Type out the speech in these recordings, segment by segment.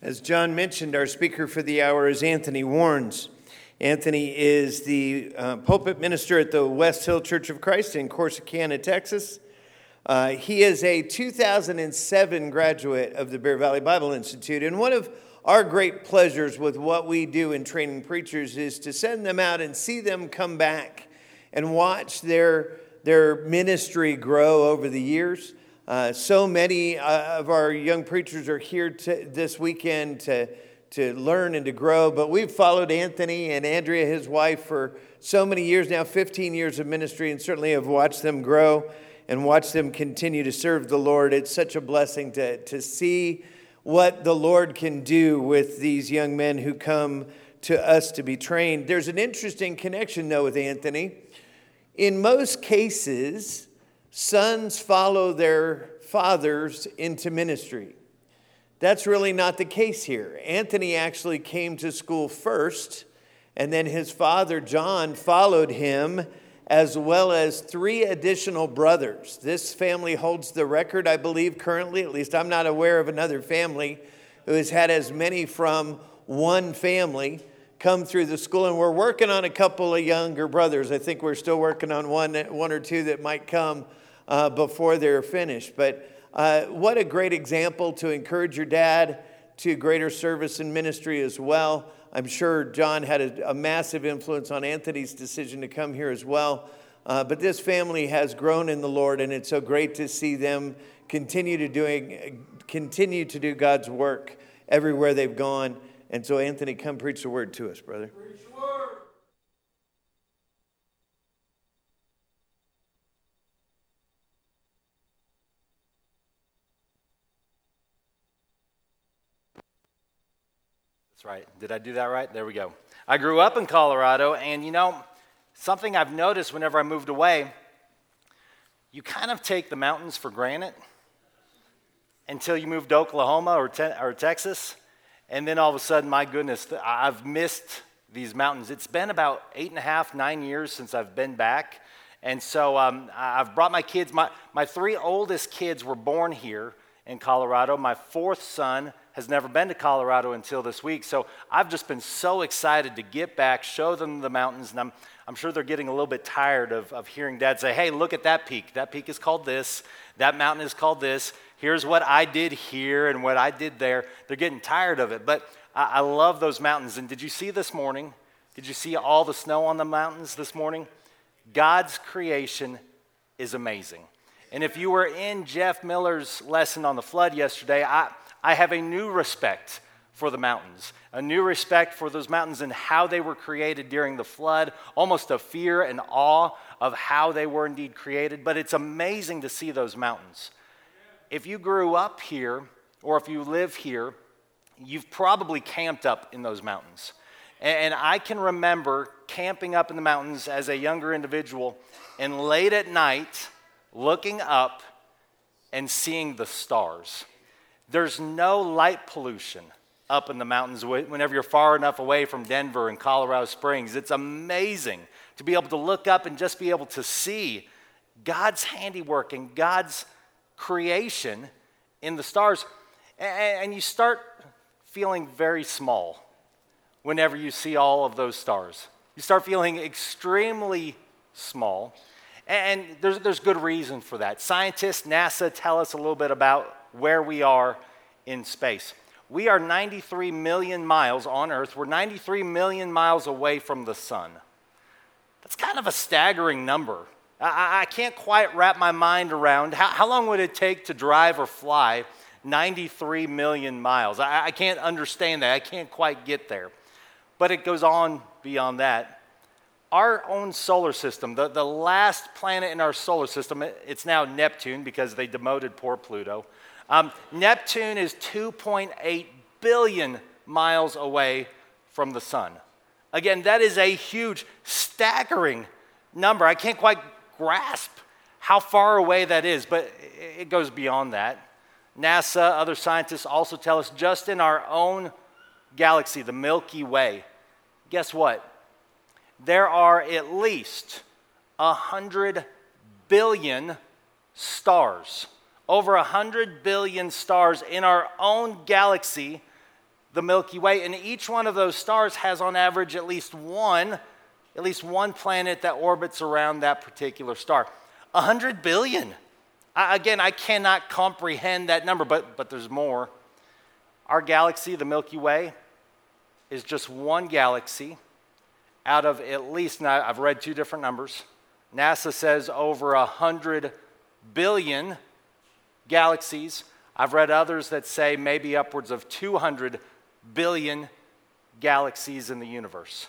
As John mentioned, our speaker for the hour is Anthony Warnes. Anthony is the uh, pulpit minister at the West Hill Church of Christ in Corsicana, Texas. Uh, he is a 2007 graduate of the Bear Valley Bible Institute, and one of our great pleasures with what we do in training preachers is to send them out and see them come back and watch their, their ministry grow over the years. Uh, so many uh, of our young preachers are here to, this weekend to, to learn and to grow, but we've followed Anthony and Andrea, his wife, for so many years now 15 years of ministry, and certainly have watched them grow and watched them continue to serve the Lord. It's such a blessing to, to see what the Lord can do with these young men who come to us to be trained. There's an interesting connection, though, with Anthony. In most cases, sons follow their fathers into ministry. That's really not the case here. Anthony actually came to school first, and then his father, John, followed him, as well as three additional brothers. This family holds the record, I believe, currently. At least I'm not aware of another family who has had as many from one family come through the school. And we're working on a couple of younger brothers. I think we're still working on one, one or two that might come uh, before they're finished. But uh, what a great example to encourage your dad to greater service and ministry as well. I'm sure John had a, a massive influence on Anthony's decision to come here as well. Uh, but this family has grown in the Lord, and it's so great to see them continue to doing continue to do God's work everywhere they've gone. And so, Anthony, come preach the word to us, brother. That's right. Did I do that right? There we go. I grew up in Colorado, and you know, something I've noticed whenever I moved away, you kind of take the mountains for granted until you move to Oklahoma or, te- or Texas. And then all of a sudden, my goodness, I've missed these mountains. It's been about eight and a half, nine years since I've been back. And so um, I've brought my kids. My, my three oldest kids were born here in Colorado. My fourth son has never been to Colorado until this week. So I've just been so excited to get back, show them the mountains, and I'm, I'm sure they're getting a little bit tired of, of hearing dad say, hey, look at that peak. That peak is called this, that mountain is called this. Here's what I did here and what I did there. They're getting tired of it. But I, I love those mountains. And did you see this morning? Did you see all the snow on the mountains this morning? God's creation is amazing. And if you were in Jeff Miller's lesson on the flood yesterday, I, I have a new respect for the mountains, a new respect for those mountains and how they were created during the flood, almost a fear and awe of how they were indeed created. But it's amazing to see those mountains. If you grew up here, or if you live here, you've probably camped up in those mountains. And I can remember camping up in the mountains as a younger individual and late at night looking up and seeing the stars. There's no light pollution up in the mountains whenever you're far enough away from Denver and Colorado Springs. It's amazing to be able to look up and just be able to see God's handiwork and God's creation in the stars. And you start feeling very small whenever you see all of those stars. You start feeling extremely small. And there's, there's good reason for that. Scientists, NASA tell us a little bit about where we are in space. We are 93 million miles on Earth. We're 93 million miles away from the sun. That's kind of a staggering number. I, I can't quite wrap my mind around how, how, long would it take to drive or fly 93 million miles? I, I can't understand that. I can't quite get there. But it goes on beyond that. Our own solar system, the, the last planet in our solar system, it's now Neptune because they demoted poor Pluto. Um, Neptune is 2.8 billion miles away from the sun. Again, that is a huge, staggering number. I can't quite grasp how far away that is, but it goes beyond that. NASA, other scientists also tell us just in our own galaxy, the Milky Way, guess what? There are at least 100 billion stars over 100 billion stars in our own galaxy the Milky Way. And each one of those stars has, on average, at least one, at least one planet that orbits around that particular star. A hundred billion. I, again, I cannot comprehend that number, but, but there's more. Our galaxy, the Milky Way, is just one galaxy out of at least, now I've read two different numbers. NASA says over a hundred billion galaxies. I've read others that say maybe upwards of 200 billion galaxies in the universe.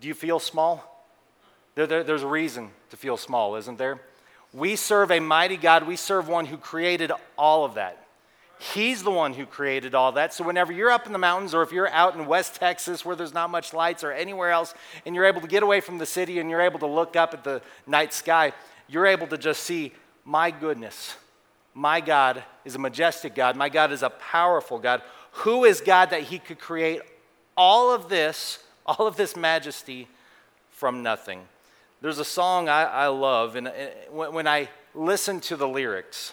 Do you feel small? There, there, there's a reason to feel small, isn't there? We serve a mighty God. We serve one who created all of that. He's the one who created all that. So, whenever you're up in the mountains, or if you're out in West Texas where there's not much lights, or anywhere else, and you're able to get away from the city and you're able to look up at the night sky, you're able to just see, my goodness, my God is a majestic God. My God is a powerful God. Who is God that He could create all of this, all of this majesty from nothing? There's a song I, I love, and when I listen to the lyrics,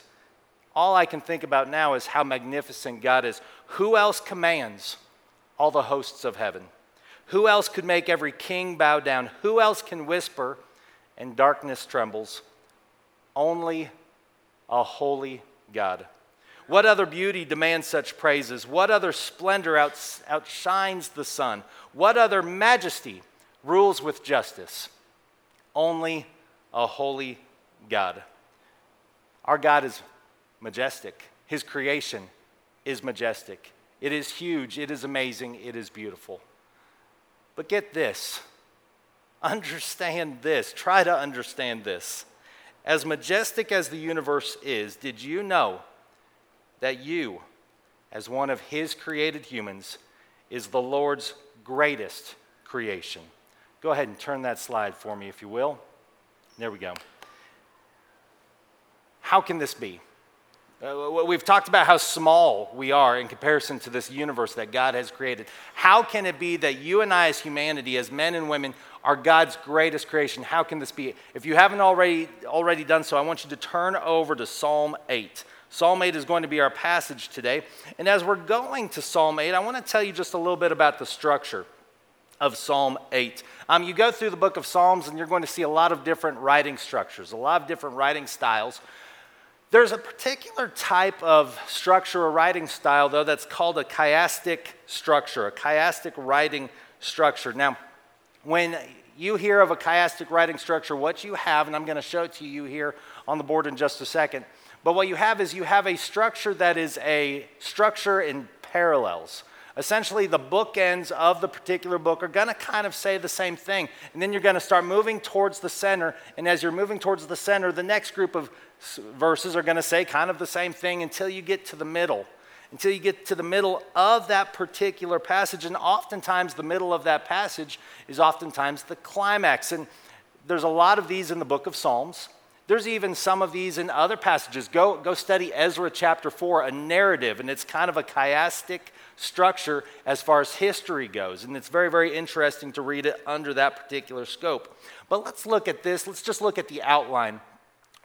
all I can think about now is how magnificent God is. Who else commands all the hosts of heaven? Who else could make every king bow down? Who else can whisper and darkness trembles? Only a holy God. What other beauty demands such praises? What other splendor outs- outshines the sun? What other majesty rules with justice? Only a holy God. Our God is majestic. His creation is majestic. It is huge, it is amazing, it is beautiful. But get this understand this, try to understand this. As majestic as the universe is, did you know that you, as one of His created humans, is the Lord's greatest creation? Go ahead and turn that slide for me, if you will. There we go. How can this be? Uh, we've talked about how small we are in comparison to this universe that God has created. How can it be that you and I, as humanity, as men and women, are God's greatest creation? How can this be? If you haven't already, already done so, I want you to turn over to Psalm 8. Psalm 8 is going to be our passage today. And as we're going to Psalm 8, I want to tell you just a little bit about the structure of Psalm 8. Um, you go through the book of Psalms, and you're going to see a lot of different writing structures, a lot of different writing styles. There's a particular type of structure or writing style, though, that's called a chiastic structure, a chiastic writing structure. Now, when you hear of a chiastic writing structure, what you have, and I'm going to show it to you here on the board in just a second, but what you have is you have a structure that is a structure in parallels. Essentially, the bookends of the particular book are going to kind of say the same thing. And then you're going to start moving towards the center. And as you're moving towards the center, the next group of verses are going to say kind of the same thing until you get to the middle. Until you get to the middle of that particular passage. And oftentimes, the middle of that passage is oftentimes the climax. And there's a lot of these in the book of Psalms. There's even some of these in other passages. Go, go study Ezra chapter 4, a narrative, and it's kind of a chiastic structure as far as history goes. And it's very, very interesting to read it under that particular scope. But let's look at this. Let's just look at the outline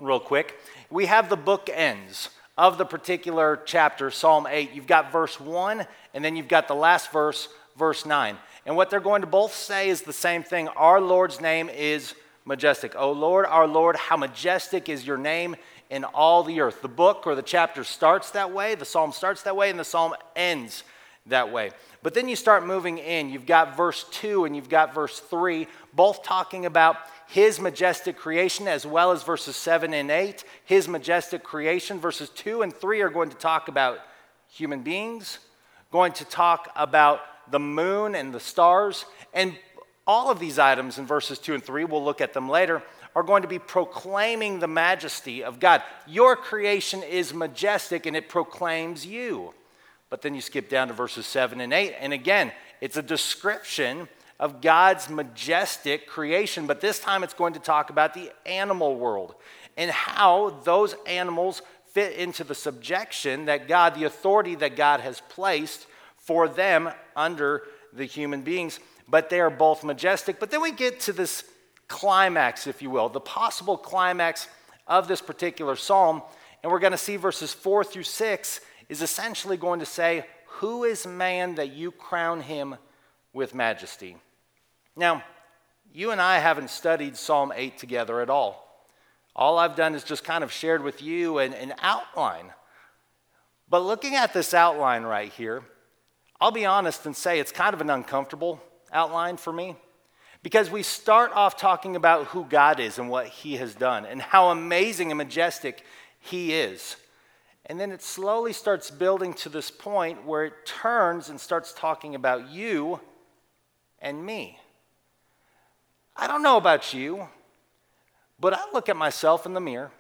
real quick. We have the book ends of the particular chapter, Psalm 8. You've got verse 1, and then you've got the last verse, verse 9. And what they're going to both say is the same thing Our Lord's name is majestic. O Lord, our Lord, how majestic is your name in all the earth. The book or the chapter starts that way, the psalm starts that way, and the psalm ends that way. But then you start moving in. You've got verse 2 and you've got verse 3, both talking about his majestic creation, as well as verses 7 and 8. His majestic creation. Verses 2 and 3 are going to talk about human beings, going to talk about the moon and the stars. And all of these items in verses 2 and 3, we'll look at them later, are going to be proclaiming the majesty of God. Your creation is majestic and it proclaims you. But then you skip down to verses 7 and 8, and again, it's a description of God's majestic creation, but this time it's going to talk about the animal world and how those animals fit into the subjection that God, the authority that God has placed for them under the human beings. But they are both majestic. But then we get to this climax, if you will, the possible climax of this particular psalm. And we're going to see verses four through six is essentially going to say, Who is man that you crown him with majesty? Now, you and I haven't studied Psalm 8 together at all. All I've done is just kind of shared with you an, an outline. But looking at this outline right here, I'll be honest and say it's kind of an uncomfortable outline for me because we start off talking about who God is and what He has done and how amazing and majestic He is. And then it slowly starts building to this point where it turns and starts talking about you and me. I don't know about you, but I look at myself in the mirror.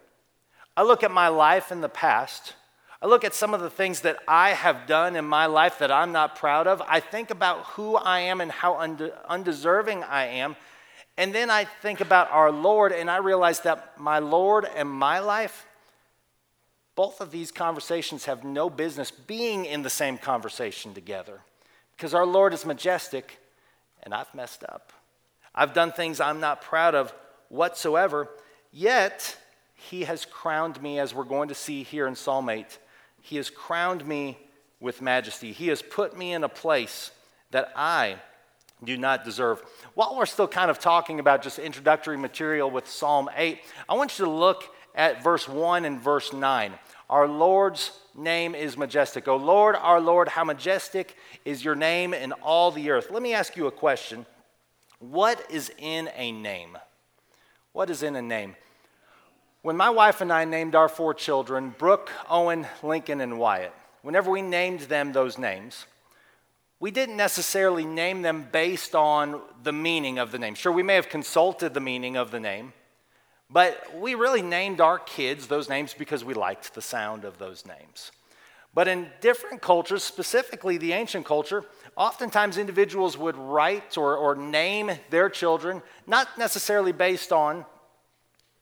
I look at my life in the past. I look at some of the things that I have done in my life that I'm not proud of. I think about who I am and how undeserving I am. And then I think about our Lord, and I realize that my Lord and my life, both of these conversations have no business being in the same conversation together because our Lord is majestic and I've messed up. I've done things I'm not proud of whatsoever, yet he has crowned me, as we're going to see here in Psalm 8. He has crowned me with majesty. He has put me in a place that I do not deserve. While we're still kind of talking about just introductory material with Psalm 8, I want you to look at verse 1 and verse 9. Our Lord's name is majestic. O Lord, our Lord, how majestic is your name in all the earth. Let me ask you a question. What is in a name? What is in a name? When my wife and I named our four children, Brooke, Owen, Lincoln, and Wyatt, whenever we named them those names, we didn't necessarily name them based on the meaning of the name. Sure, we may have consulted the meaning of the name, but we really named our kids those names because we liked the sound of those names. But in different cultures, specifically the ancient culture, oftentimes individuals would write or, or name their children, not necessarily based on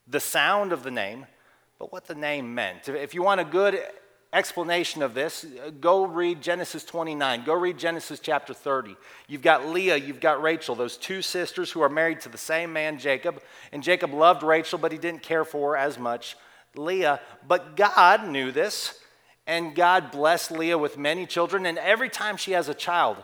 the sound of the name, but what the name meant. If you want a good explanation of this, go read Genesis 29. Go read Genesis chapter 30. You've got Leah, you've got Rachel, those two sisters who are married to the same man, Jacob. And Jacob loved Rachel, but he didn't care for her as much, Leah. But God knew this, and God blessed Leah with many children. And every time she has a child,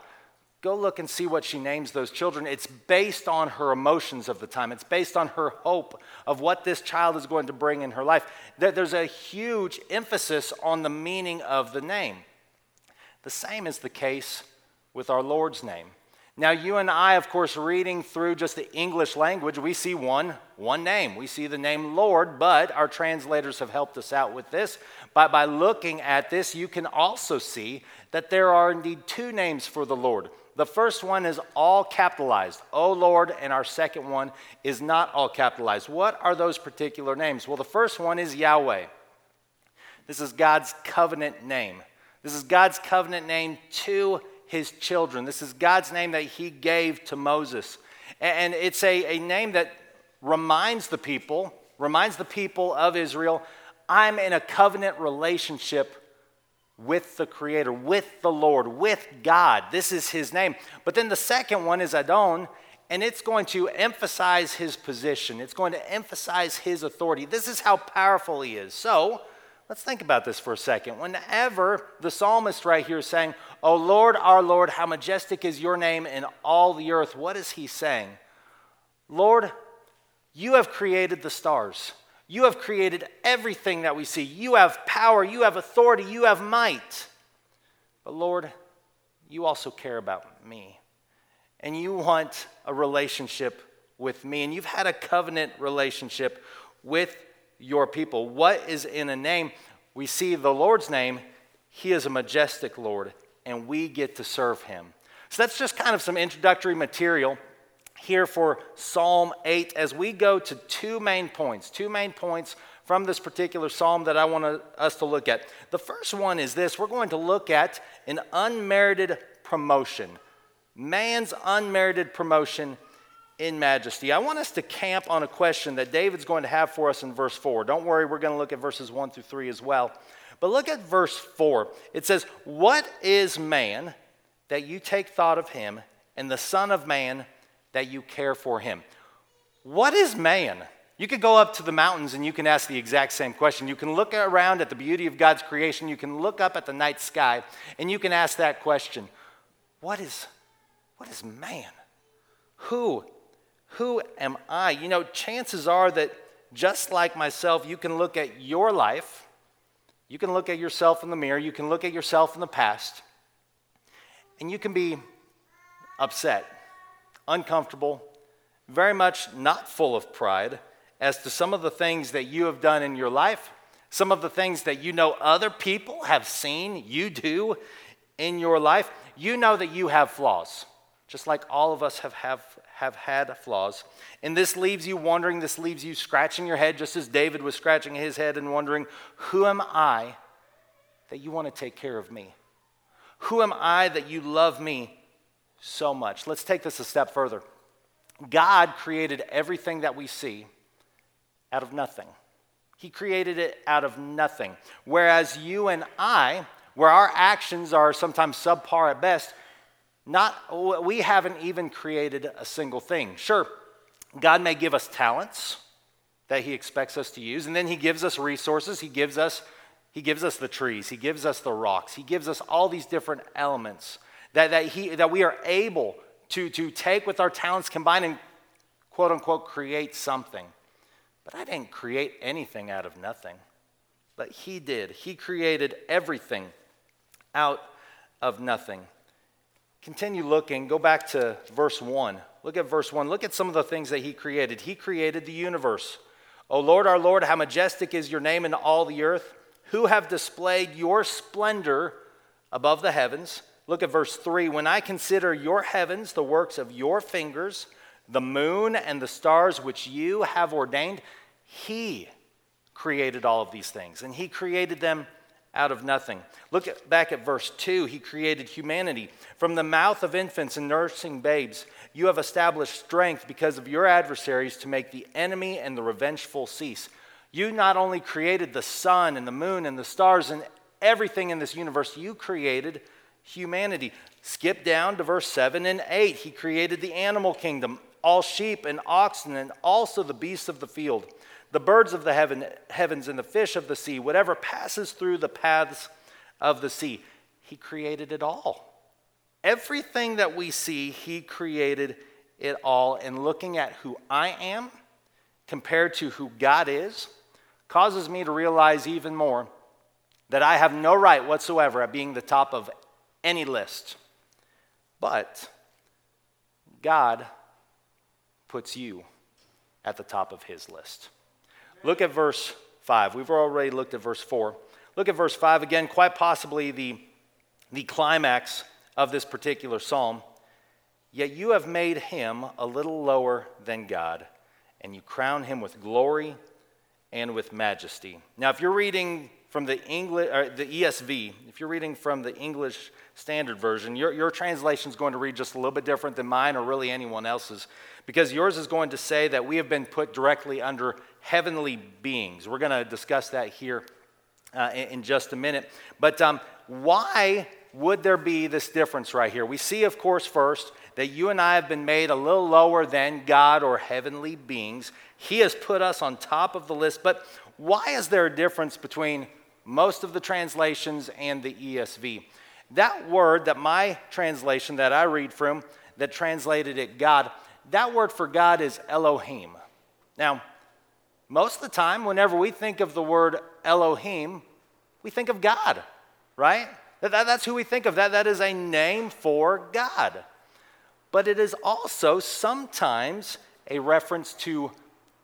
Go look and see what she names those children. It's based on her emotions of the time, it's based on her hope of what this child is going to bring in her life. There's a huge emphasis on the meaning of the name. The same is the case with our Lord's name. Now, you and I, of course, reading through just the English language, we see one, one name. We see the name Lord, but our translators have helped us out with this. But by looking at this, you can also see that there are indeed two names for the Lord. The first one is all capitalized, O Lord, and our second one is not all capitalized. What are those particular names? Well, the first one is Yahweh. This is God's covenant name. This is God's covenant name to his children. This is God's name that he gave to Moses. And it's a, a name that reminds the people, reminds the people of Israel, I'm in a covenant relationship with the Creator, with the Lord, with God. This is His name. But then the second one is Adon, and it's going to emphasize His position, it's going to emphasize His authority. This is how powerful He is. So, let's think about this for a second. Whenever the psalmist right here is saying, O Lord, our Lord, how majestic is your name in all the earth, what is he saying? Lord, you have created the stars. You have created everything that we see. You have power, you have authority, you have might. But Lord, you also care about me. And you want a relationship with me. And you've had a covenant relationship with your people. What is in a name? We see the Lord's name. He is a majestic Lord, and we get to serve him. So that's just kind of some introductory material here for Psalm 8 as we go to two main points, two main points from this particular psalm that I want us to look at. The first one is this we're going to look at an unmerited promotion, man's unmerited promotion in majesty. I want us to camp on a question that David's going to have for us in verse 4. Don't worry, we're going to look at verses 1 through 3 as well. But look at verse 4. It says, What is man that you take thought of him, and the Son of Man that you care for him. What is man? You could go up to the mountains and you can ask the exact same question. You can look around at the beauty of God's creation. You can look up at the night sky and you can ask that question What is, what is man? Who? Who am I? You know, chances are that just like myself, you can look at your life, you can look at yourself in the mirror, you can look at yourself in the past, and you can be upset, uncomfortable, very much not full of pride as to some of the things that you have done in your life, some of the things that you know other people have seen you do in your life. You know that you have flaws, just like all of us have, have, have had flaws. And this leaves you wondering, this leaves you scratching your head, just as David was scratching his head and wondering, Who am I that you want to take care of me? Who am I that you love me so much? Let's take this a step further. God created everything that we see out of nothing. He created it out of nothing. Whereas you and I, where our actions are sometimes subpar at best, not, we haven't even created a single thing. Sure, God may give us talents that He expects us to use, and then He gives us resources. He gives us, he gives us the trees, He gives us the rocks, He gives us all these different elements that, that, he, that we are able to, to take with our talents combined and quote unquote create something. But I didn't create anything out of nothing. But He did. He created everything out of nothing. Continue looking. Go back to verse 1. Look at verse 1. Look at some of the things that He created. He created the universe. O Lord, our Lord, how majestic is your name in all the earth, who have displayed your splendor above the heavens. Look at verse 3. When I consider your heavens, the works of your fingers, the moon and the stars which you have ordained, He created all of these things, and He created them out of nothing. Look at, back at verse 2. He created humanity. From the mouth of infants and nursing babes, you have established strength because of your adversaries to make the enemy and the revengeful cease. You not only created the sun and the moon and the stars and everything in this universe, you created humanity. Skip down to verse 7 and 8. He created the animal kingdom, all sheep and oxen, and also the beasts of the field, the birds of the heaven, heavens, and the fish of the sea, whatever passes through the paths of the sea. He created it all. Everything that we see, He created it all. And looking at who I am compared to who God is causes me to realize even more that I have no right whatsoever at being the top of any list. But God puts you at the top of his list. Look at verse 5. We've already looked at verse 4. Look at verse 5 again, quite possibly the, the climax of this particular psalm. Yet you have made him a little lower than God, and you crown him with glory and with majesty. Now, if you're reading from the English, or the ESV, if you're reading from the English Standard Version, your, your translation is going to read just a little bit different than mine or really anyone else's, because yours is going to say that we have been put directly under heavenly beings. We're going to discuss that here uh, in, in, just a minute. But um, why would there be this difference right here? We see, of course, first that you and I have been made a little lower than God or heavenly beings. He has put us on top of the list. But why is there a difference between most of the translations and the ESV. That word that my translation that I read from, that translated it God, that word for God is Elohim. Now, most of the time, whenever we think of the word Elohim, we think of God, right? That, that, that's who we think of. That, that is a name for God. But it is also sometimes a reference to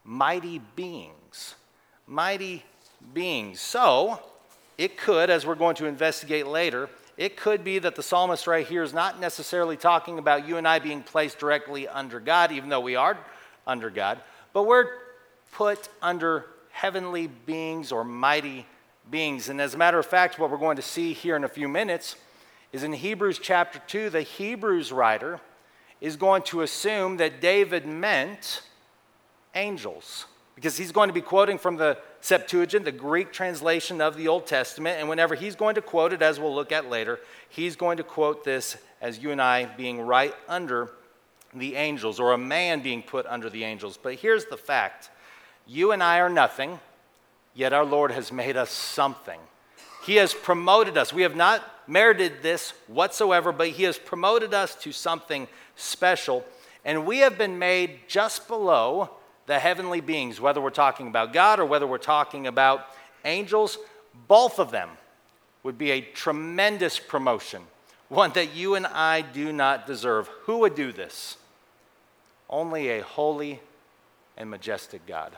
mighty beings. Mighty beings. So, it could, as we're going to investigate later, it could be that the psalmist right here is not necessarily talking about you and I being placed directly under God, even though we are under God, but we're put under heavenly beings or mighty beings. And as a matter of fact, what we're going to see here in a few minutes is in Hebrews chapter 2, the Hebrews writer is going to assume that David meant angels because he's going to be quoting from the Septuagint, the Greek translation of the Old Testament, and whenever he's going to quote it, as we'll look at later, he's going to quote this as you and I being right under the angels, or a man being put under the angels. But here's the fact You and I are nothing, yet our Lord has made us something. He has promoted us. We have not merited this whatsoever, but He has promoted us to something special. And we have been made just below the heavenly beings, whether we're talking about God or whether we're talking about angels. Both of them would be a tremendous promotion, one that you and I do not deserve. Who would do this? Only a holy and majestic God.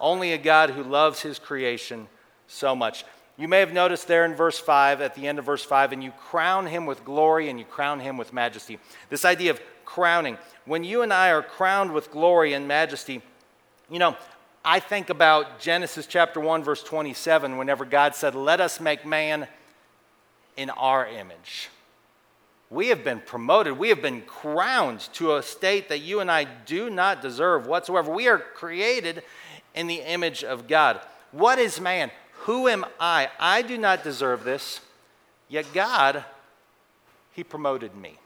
Only a God who loves his creation so much. You may have noticed there in verse 5, at the end of verse 5, and you crown him with glory and you crown him with majesty. This idea of crowning. When you and I are crowned with glory and majesty, you know, I think about Genesis chapter 1, verse 27, whenever God said, Let us make man in our image. We have been promoted. We have been crowned to a state that you and I do not deserve whatsoever. We are created in the image of God. What is man? Who am I? I do not deserve this. Yet God, He promoted me.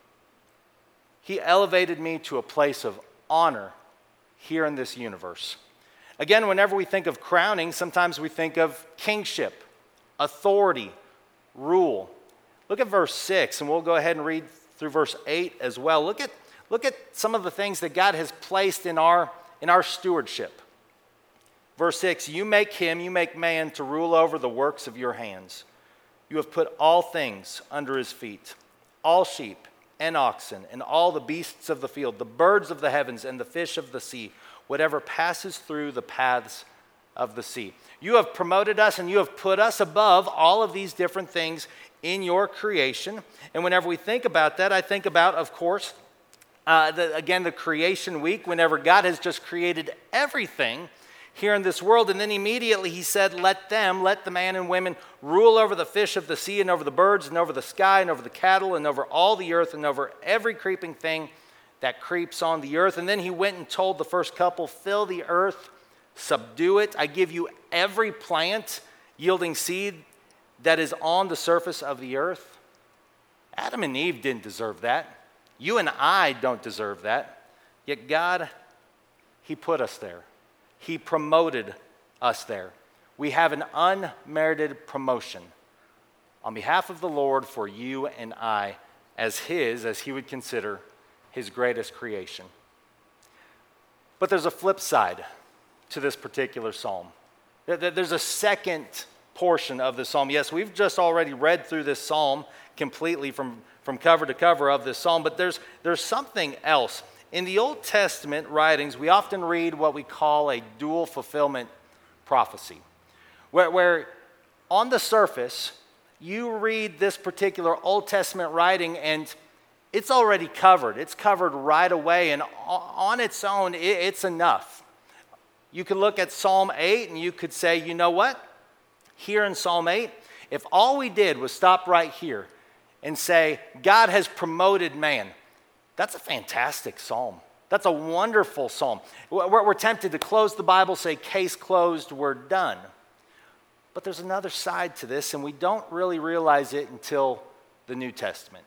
He elevated me to a place of honor here in this universe. Again, whenever we think of crowning, sometimes we think of kingship, authority, rule. Look at verse 6, and we'll go ahead and read through verse 8 as well. Look at, look at some of the things that God has placed in our, in our stewardship. Verse 6 You make him, you make man to rule over the works of your hands. You have put all things under his feet, all sheep and oxen, and all the beasts of the field, the birds of the heavens, and the fish of the sea, whatever passes through the paths of the sea. You have promoted us and you have put us above all of these different things in your creation. And whenever we think about that, I think about, of course, uh, the, again, the creation week, whenever God has just created everything here in this world. And then immediately he said, Let them, let the man and women rule over the fish of the sea and over the birds and over the sky and over the cattle and over all the earth and over every creeping thing that creeps on the earth. And then he went and told the first couple, Fill the earth, subdue it. I give you every plant yielding seed that is on the surface of the earth. Adam and Eve didn't deserve that. You and I don't deserve that. Yet God, He put us there, He promoted us there. We have an unmerited promotion on behalf of the Lord for you and I as His, as He would consider His greatest creation. But there's a flip side to this particular psalm. There's a second portion of the psalm. Yes, we've just already read through this psalm completely from, from cover to cover of this psalm, but there's, there's something else. In the Old Testament writings, we often read what we call a dual fulfillment prophecy, where, where on the surface, you read this particular Old Testament writing and it's already covered. It's covered right away, and on its own, it's enough. You could look at Psalm 8 and you could say, you know what? here in Psalm 8, if all we did was stop right here and say, God has promoted man, that's a fantastic psalm. That's a wonderful psalm. We're, we're, tempted to close the Bible, say, case closed, we're done. But there's another side to this, and we don't really realize it until the New Testament,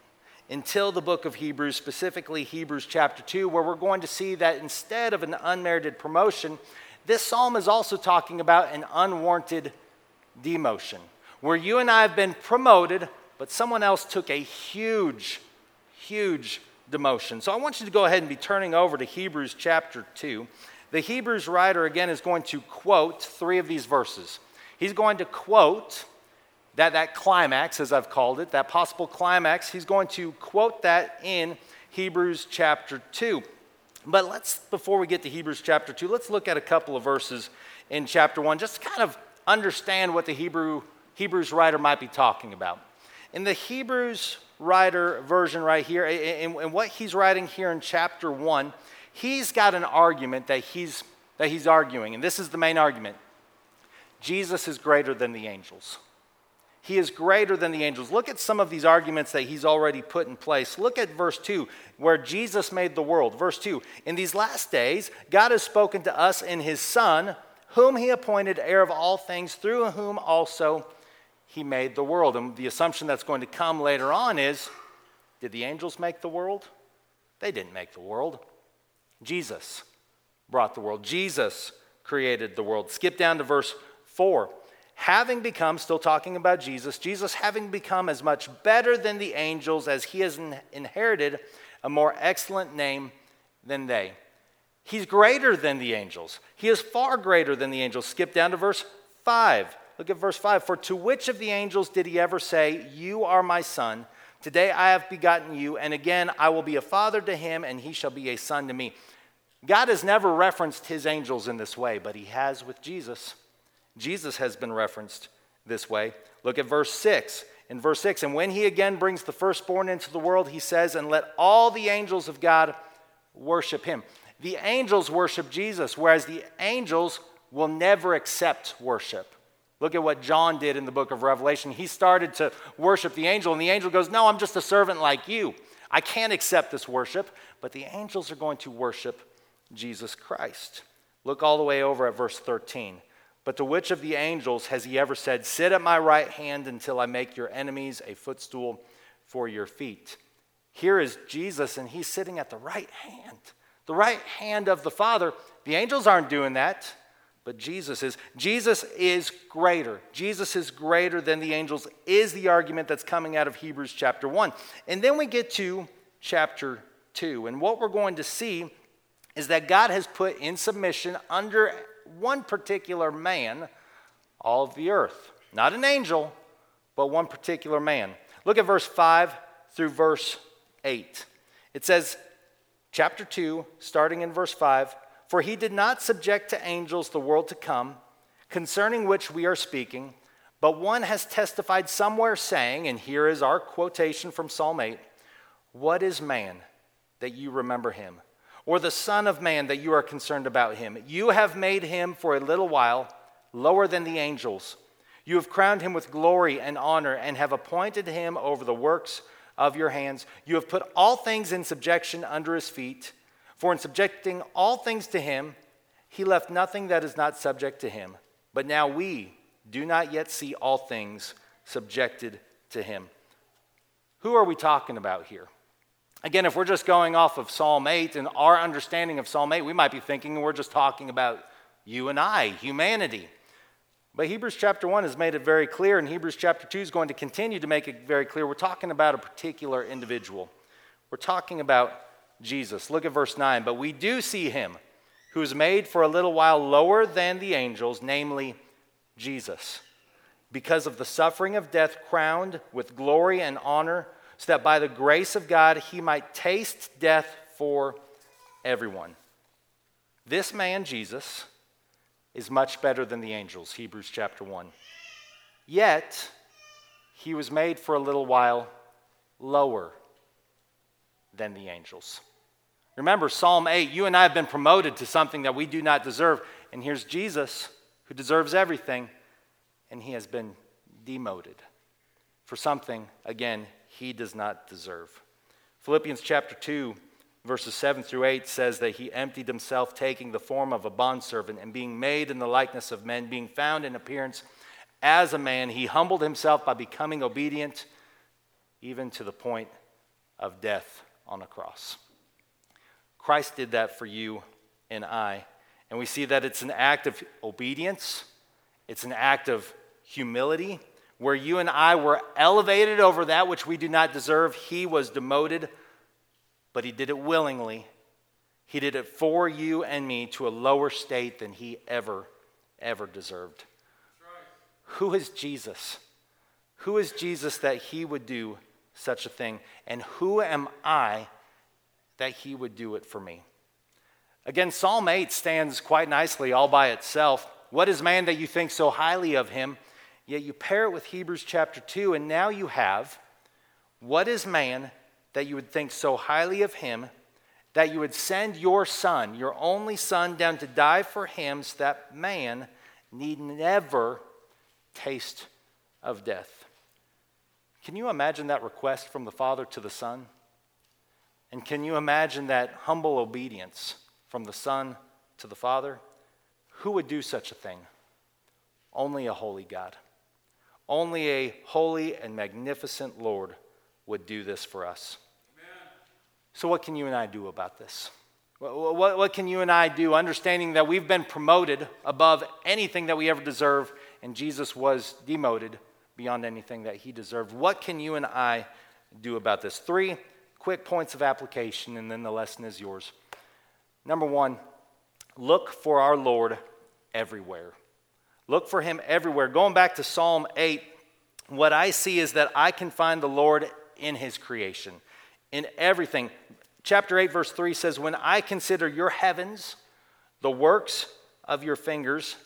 until the book of Hebrews, specifically Hebrews chapter 2, where we're going to see that instead of an unmerited promotion, this psalm is also talking about an unwarranted demotion, where you and I have been promoted, but someone else took a huge, huge demotion. So I want you to go ahead and be turning over to Hebrews chapter 2. The Hebrews writer, again, is going to quote three of these verses. He's going to quote that, that climax, as I've called it, that possible climax, he's going to quote that in Hebrews chapter 2. But let's, before we get to Hebrews chapter 2, let's look at a couple of verses in chapter 1, just to kind of understand what the Hebrew, Hebrews writer might be talking about. In the Hebrews writer version right here, and what he's writing here in chapter 1, he's got an argument that he's, that he's arguing, and this is the main argument Jesus is greater than the angels. He is greater than the angels. Look at some of these arguments that he's already put in place. Look at verse 2, where Jesus made the world. Verse 2 In these last days, God has spoken to us in his Son whom he appointed heir of all things, through whom also he made the world. And the assumption that's going to come later on is did the angels make the world? They didn't make the world. Jesus brought the world. Jesus created the world. Skip down to verse 4. Having become, still talking about Jesus, Jesus having become as much better than the angels as he has inherited a more excellent name than they. He's greater than the angels. He is far greater than the angels. Skip down to verse 5. Look at verse 5. For to which of the angels did he ever say, You are my son? Today I have begotten you, and again I will be a father to him, and he shall be a son to me. God has never referenced his angels in this way, but he has with Jesus. Jesus has been referenced this way. Look at verse 6. In verse 6, and when he again brings the firstborn into the world, he says, And let all the angels of God worship him. The angels worship Jesus, whereas the angels will never accept worship. Look at what John did in the book of Revelation. He started to worship the angel, and the angel goes, No, I'm just a servant like you. I can't accept this worship. But the angels are going to worship Jesus Christ. Look all the way over at verse 13. But to which of the angels has he ever said, Sit at my right hand until I make your enemies a footstool for your feet? Here is Jesus, and he's sitting at the right hand, the right hand of the Father. The angels aren't doing that but Jesus is. Jesus is greater. Jesus is greater than the angels, is the argument that's coming out of Hebrews chapter 1. And then we get to chapter 2. And what we're going to see is that God has put in submission under one particular man all of the earth. Not an angel, but one particular man. Look at verse 5 through verse 8. It says, chapter 2, starting in verse 5 for he did not subject to angels the world to come, concerning which we are speaking, but one has testified somewhere saying, and here is our quotation from Psalm 8 What is man that you remember him? Or the Son of Man that you are concerned about him? You have made him for a little while lower than the angels. You have crowned him with glory and honor and have appointed him over the works of your hands. You have put all things in subjection under his feet. For in subjecting all things to him, he left nothing that is not subject to him. But now we do not yet see all things subjected to him. Who are we talking about here? Again, if we're just going off of Psalm 8 and our understanding of Psalm 8, we might be thinking we're just talking about you and I, humanity. But Hebrews chapter 1 has made it very clear, and Hebrews chapter 2 is going to continue to make it very clear. We're talking about a particular individual. We're talking about Jesus. Look at verse 9. But we do see him who is made for a little while lower than the angels, namely Jesus, because of the suffering of death, crowned with glory and honor, so that by the grace of God he might taste death for everyone. This man, Jesus, is much better than the angels, Hebrews chapter 1. Yet, he was made for a little while lower than the angels. Remember, Psalm 8, you and I have been promoted to something that we do not deserve. And here's Jesus, who deserves everything, and he has been demoted for something, again, he does not deserve. Philippians chapter 2, verses 7 through 8 says that he emptied himself, taking the form of a bondservant, and being made in the likeness of men, being found in appearance as a man, he humbled himself by becoming obedient even to the point of death on a cross. Christ did that for you and I. And we see that it's an act of obedience, it's an act of humility, where you and I were elevated over that which we do not deserve. He was demoted, but he did it willingly. He did it for you and me to a lower state than he ever, ever deserved. Right. Who is Jesus? Who is Jesus that he would do such a thing? And who am I that he would do it for me. Again, Psalm 8 stands quite nicely all by itself. What is man that you think so highly of him? Yet you pair it with Hebrews chapter 2, and now you have what is man that you would think so highly of him that you would send your son, your only son, down to die for him so that man need never taste of death. Can you imagine that request from the Father to the Son? And can you imagine that humble obedience from the Son to the Father? Who would do such a thing? Only a holy God. Only a holy and magnificent Lord would do this for us. Amen. So, what can you and I do about this? What, what, what, can you and I do, understanding that we've been promoted above anything that we ever deserve, and Jesus was demoted beyond anything that he deserved? What can you and I do about this? Three quick points of application, and then the lesson is yours. Number one, look for our Lord everywhere. Look for him everywhere. Going back to Psalm 8, what I see is that I can find the Lord in his creation, in everything. Chapter 8, verse 3 says, When I consider your heavens, the works of your fingers,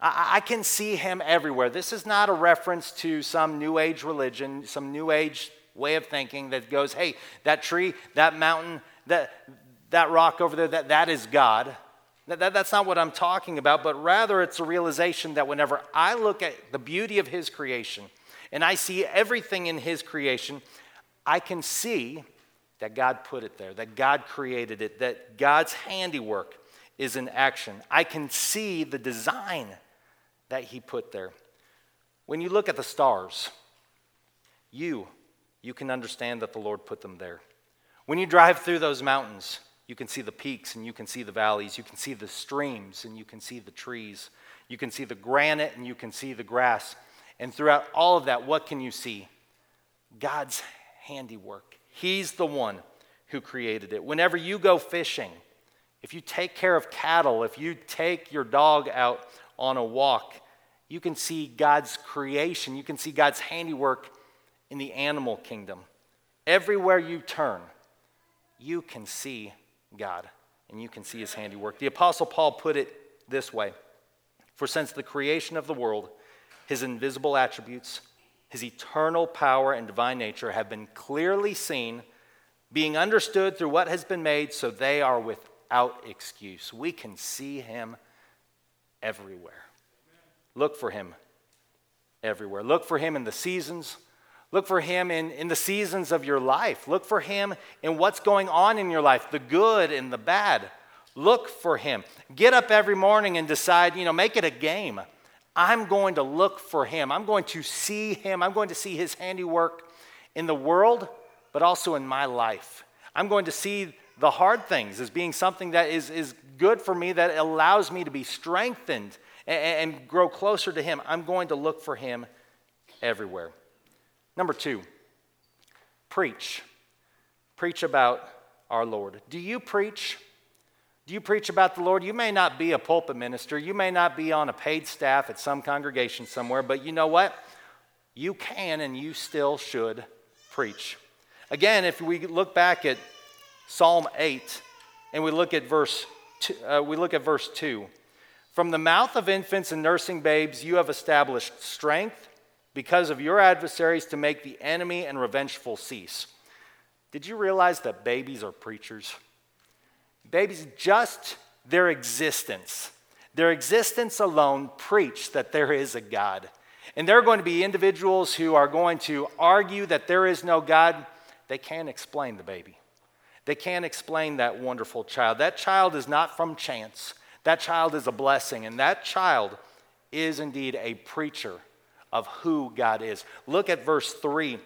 I, I can see him everywhere. This is not a reference to some new age religion, some new age way of thinking that goes, hey, that tree, that mountain, that, that rock over there, that, that is God. That, that, that's not what I'm talking about, but rather it's a realization that whenever I look at the beauty of His creation and I see everything in His creation, I can see that God put it there, that God created it, that God's handiwork is in action. I can see the design that He put there. When you look at the stars, you, you can understand that the Lord put them there. When you drive through those mountains, you can see the peaks and you can see the valleys. You can see the streams and you can see the trees. You can see the granite and you can see the grass. And throughout all of that, what can you see? God's handiwork. He's the one who created it. Whenever you go fishing, if you take care of cattle, if you take your dog out on a walk, you can see God's creation. You can see God's handiwork in the animal kingdom. Everywhere you turn, you can see God, and you can see his handiwork. The Apostle Paul put it this way For since the creation of the world, his invisible attributes, his eternal power and divine nature have been clearly seen, being understood through what has been made, so they are without excuse. We can see him everywhere. Look for him everywhere. Look for him in the seasons. Look for him in, in the seasons of your life. Look for him in what's going on in your life, the good and the bad. Look for him. Get up every morning and decide, you know, make it a game. I'm going to look for him. I'm going to see him. I'm going to see his handiwork in the world, but also in my life. I'm going to see the hard things as being something that is, is good for me, that allows me to be strengthened and, and grow closer to him. I'm going to look for him everywhere. Number two, preach. Preach about our Lord. Do you preach? Do you preach about the Lord? You may not be a pulpit minister, you may not be on a paid staff at some congregation somewhere, but you know what? You can and you still should preach. Again, if we look back at Psalm 8 and we look at verse two, uh, we look at verse 2. From the mouth of infants and nursing babes you have established strength because of your adversaries to make the enemy and revengeful cease. Did you realize that babies are preachers? Babies, just their existence, their existence alone, preach that there is a God. And there are going to be individuals who are going to argue that there is no God. They can't explain the baby. They can't explain that wonderful child. That child is not from chance. That child is a blessing. And that child is indeed a preacher of who God is. Look at verse 3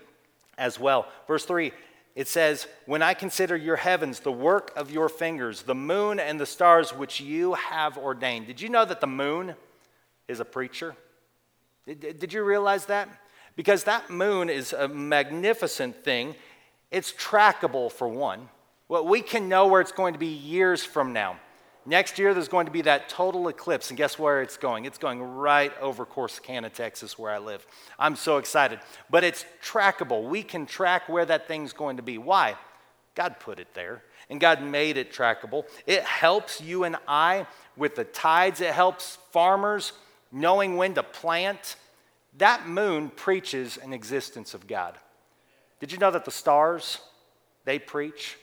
as well. Verse 3 it says, When I consider your heavens, the work of your fingers, the moon and the stars which you have ordained. Did you know that the moon is a preacher? Did, did you realize that? Because that moon is a magnificent thing. It's trackable, for one. Well, we can know where it's going to be years from now. Next year, there's going to be that total eclipse, and guess where it's going? It's going right over Corsicana, Texas, where I live. I'm so excited. But it's trackable. We can track where that thing's going to be. Why? God put it there, and God made it trackable. It helps you and I with the tides, it helps farmers knowing when to plant. That moon preaches an existence of God. Did you know that the stars, they preach?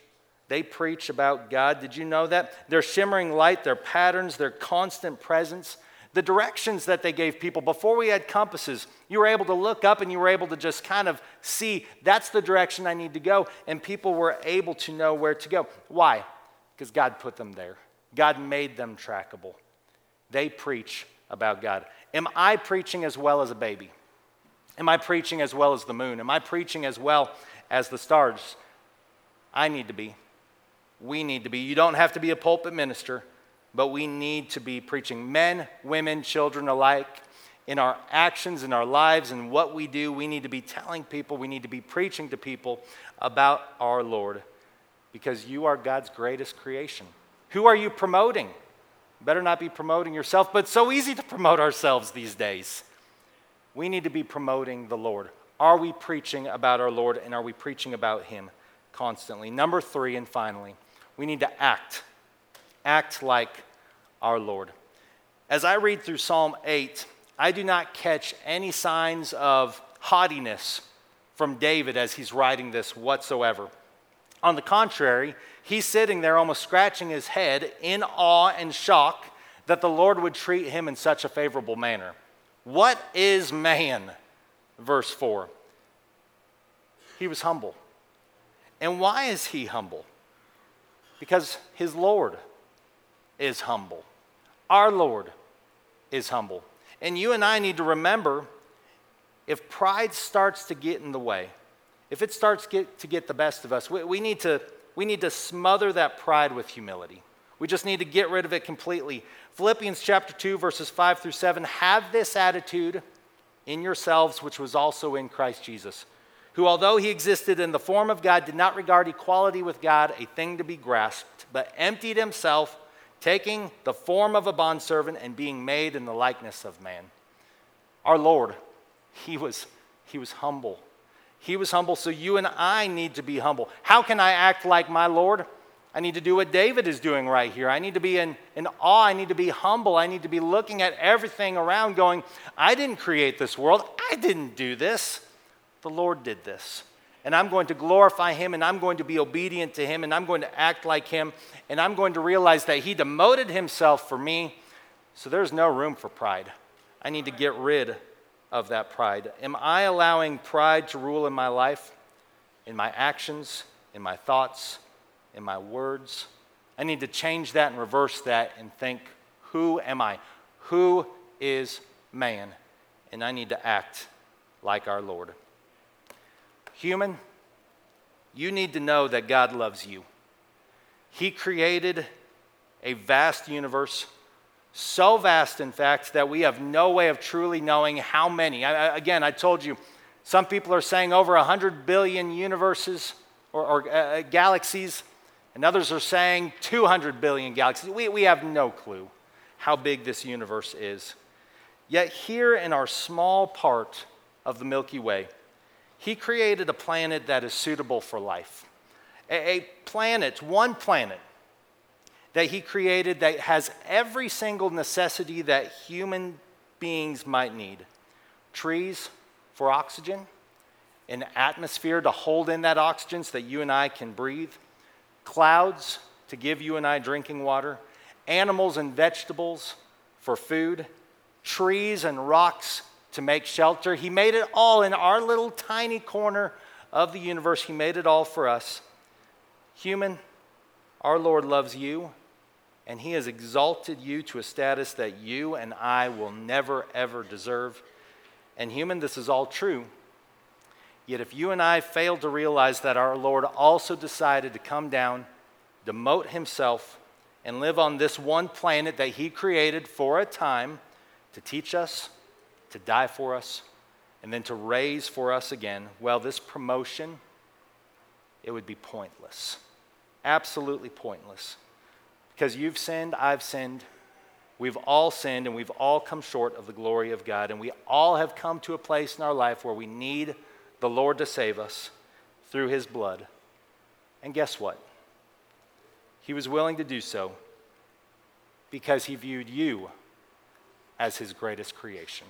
They preach about God. Did you know that? Their shimmering light, their patterns, their constant presence, the directions that they gave people. Before we had compasses, you were able to look up and you were able to just kind of see that's the direction I need to go. And people were able to know where to go. Why? Because God put them there, God made them trackable. They preach about God. Am I preaching as well as a baby? Am I preaching as well as the moon? Am I preaching as well as the stars? I need to be. We need to be. You don't have to be a pulpit minister, but we need to be preaching. Men, women, children alike, in our actions, in our lives, and what we do, we need to be telling people, we need to be preaching to people about our Lord because you are God's greatest creation. Who are you promoting? Better not be promoting yourself, but so easy to promote ourselves these days. We need to be promoting the Lord. Are we preaching about our Lord and are we preaching about Him constantly? Number three, and finally, we need to act. Act like our Lord. As I read through Psalm 8, I do not catch any signs of haughtiness from David as he's writing this whatsoever. On the contrary, he's sitting there almost scratching his head in awe and shock that the Lord would treat him in such a favorable manner. What is man? Verse 4. He was humble. And why is he humble? Because his Lord is humble. Our Lord is humble. And you and I need to remember if pride starts to get in the way, if it starts get, to get the best of us, we, we, need to, we need to smother that pride with humility. We just need to get rid of it completely. Philippians chapter 2, verses 5 through 7 have this attitude in yourselves, which was also in Christ Jesus, who, although he existed in the form of God, did not regard equality with God a thing to be grasped, but emptied himself, taking the form of a bondservant and being made in the likeness of man. Our Lord, he was, he was humble. He was humble, so you and I need to be humble. How can I act like my Lord? I need to do what David is doing right here. I need to be in, in awe. I need to be humble. I need to be looking at everything around, going, I didn't create this world. I didn't do this. The Lord did this. And I'm going to glorify Him, and I'm going to be obedient to Him, and I'm going to act like Him, and I'm going to realize that He demoted Himself for me. So there's no room for pride. I need to get rid of that pride. Am I allowing pride to rule in my life, in my actions, in my thoughts? in my words. I need to change that and reverse that and think, who am I? Who is man? And I need to act like our Lord. Human, you need to know that God loves you. He created a vast universe, so vast, in fact, that we have no way of truly knowing how many. I, again, I told you, some people are saying over 100 billion universes or, or uh, galaxies and others are saying 200 billion galaxies. We, we have no clue how big this universe is. Yet, here in our small part of the Milky Way, He created a planet that is suitable for life. A, a planet, one planet, that He created that has every single necessity that human beings might need trees for oxygen, an atmosphere to hold in that oxygen so that you and I can breathe clouds to give you and I drinking water, animals and vegetables for food, trees and rocks to make shelter. He made it all in our little tiny corner of the universe. He made it all for us. Human, our Lord loves you, and He has exalted you to a status that you and I will never, ever deserve. And human, this is all true Yet if you and I fail to realize that our Lord also decided to come down, demote himself, and live on this one planet that he created for a time to teach us, to die for us, and then to raise for us again, well, this promotion, it would be pointless. Absolutely pointless. Because you've sinned, I've sinned, we've all sinned, and we've all come short of the glory of God. And we all have come to a place in our life where we need the Lord to save us through his blood. And guess what? He was willing to do so because he viewed you as his greatest creation.